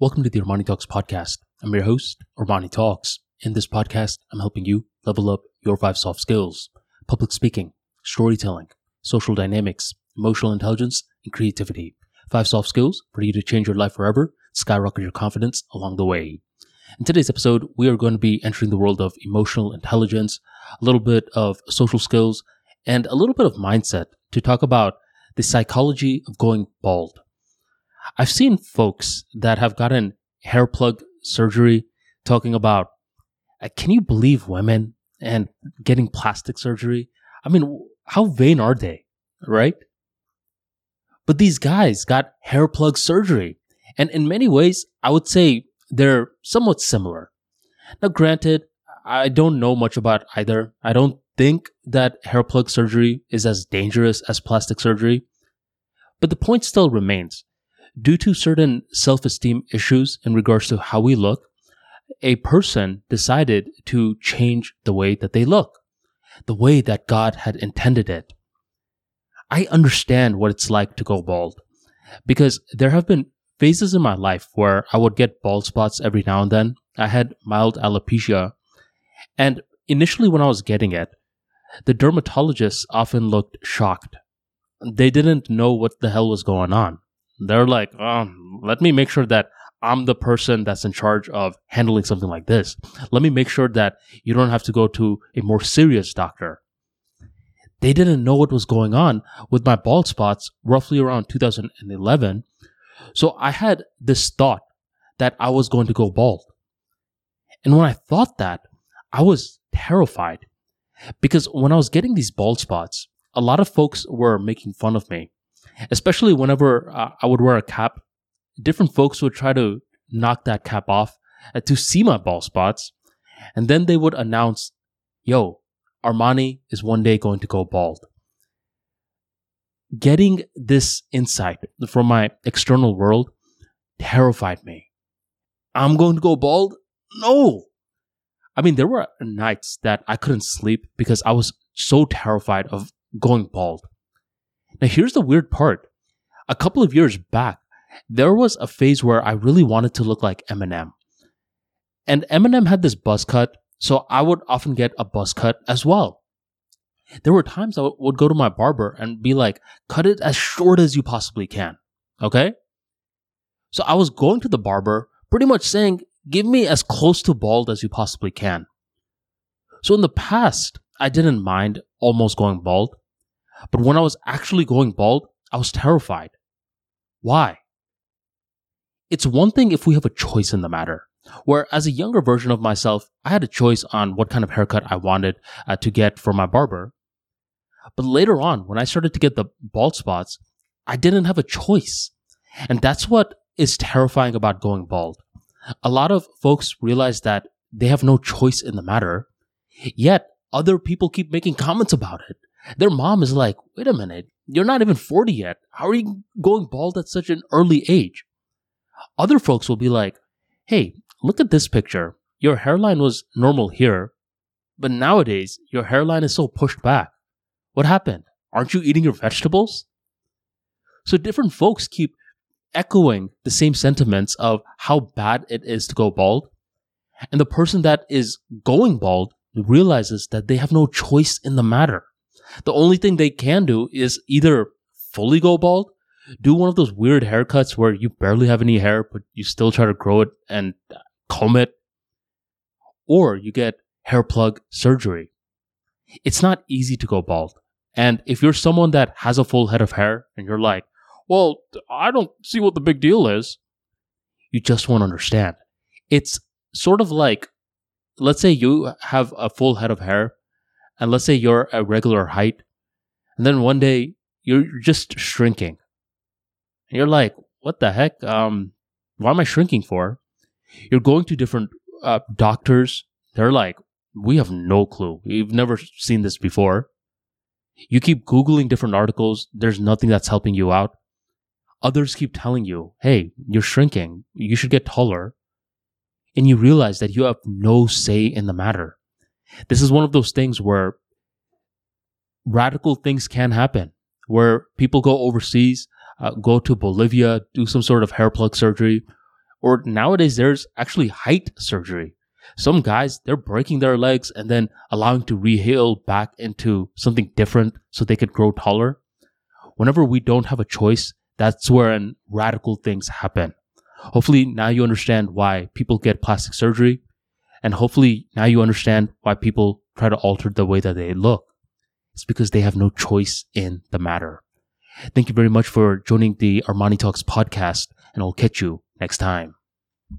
Welcome to the Armani Talks podcast. I'm your host, Armani Talks. In this podcast, I'm helping you level up your five soft skills public speaking, storytelling, social dynamics, emotional intelligence, and creativity. Five soft skills for you to change your life forever, skyrocket your confidence along the way. In today's episode, we are going to be entering the world of emotional intelligence, a little bit of social skills, and a little bit of mindset to talk about the psychology of going bald. I've seen folks that have gotten hair plug surgery talking about, uh, can you believe women and getting plastic surgery? I mean, how vain are they, right? But these guys got hair plug surgery. And in many ways, I would say they're somewhat similar. Now, granted, I don't know much about either. I don't think that hair plug surgery is as dangerous as plastic surgery. But the point still remains due to certain self esteem issues in regards to how we look, a person decided to change the way that they look, the way that God had intended it. I understand what it's like to go bald because there have been phases in my life where I would get bald spots every now and then. I had mild alopecia. And initially, when I was getting it, the dermatologists often looked shocked. They didn't know what the hell was going on. They're like, um, let me make sure that I'm the person that's in charge of handling something like this. Let me make sure that you don't have to go to a more serious doctor. They didn't know what was going on with my bald spots roughly around 2011. So I had this thought that I was going to go bald. And when I thought that, I was terrified because when I was getting these bald spots, a lot of folks were making fun of me especially whenever uh, I would wear a cap, different folks would try to knock that cap off uh, to see my bald spots. And then they would announce, yo, Armani is one day going to go bald. Getting this insight from my external world terrified me. I'm going to go bald? No. I mean, there were nights that I couldn't sleep because I was so terrified of going bald. Now, here's the weird part. A couple of years back, there was a phase where I really wanted to look like Eminem. And Eminem had this buzz cut, so I would often get a buzz cut as well. There were times I would go to my barber and be like, cut it as short as you possibly can. Okay? So I was going to the barber, pretty much saying, give me as close to bald as you possibly can. So in the past, I didn't mind almost going bald. But when I was actually going bald, I was terrified. Why? It's one thing if we have a choice in the matter. Where as a younger version of myself, I had a choice on what kind of haircut I wanted uh, to get for my barber. But later on, when I started to get the bald spots, I didn't have a choice. And that's what is terrifying about going bald. A lot of folks realize that they have no choice in the matter, yet other people keep making comments about it. Their mom is like, wait a minute, you're not even 40 yet. How are you going bald at such an early age? Other folks will be like, hey, look at this picture. Your hairline was normal here, but nowadays your hairline is so pushed back. What happened? Aren't you eating your vegetables? So different folks keep echoing the same sentiments of how bad it is to go bald. And the person that is going bald realizes that they have no choice in the matter. The only thing they can do is either fully go bald, do one of those weird haircuts where you barely have any hair, but you still try to grow it and comb it, or you get hair plug surgery. It's not easy to go bald. And if you're someone that has a full head of hair and you're like, well, I don't see what the big deal is, you just won't understand. It's sort of like, let's say you have a full head of hair and let's say you're a regular height, and then one day you're just shrinking. And you're like, what the heck? Um, what am I shrinking for? You're going to different uh, doctors. They're like, we have no clue. We've never seen this before. You keep Googling different articles. There's nothing that's helping you out. Others keep telling you, hey, you're shrinking. You should get taller. And you realize that you have no say in the matter. This is one of those things where radical things can happen, where people go overseas, uh, go to Bolivia, do some sort of hair plug surgery, Or nowadays, there's actually height surgery. Some guys, they're breaking their legs and then allowing to reheal back into something different so they could grow taller. Whenever we don't have a choice, that's where radical things happen. Hopefully now you understand why people get plastic surgery. And hopefully now you understand why people try to alter the way that they look. It's because they have no choice in the matter. Thank you very much for joining the Armani Talks podcast, and I'll catch you next time.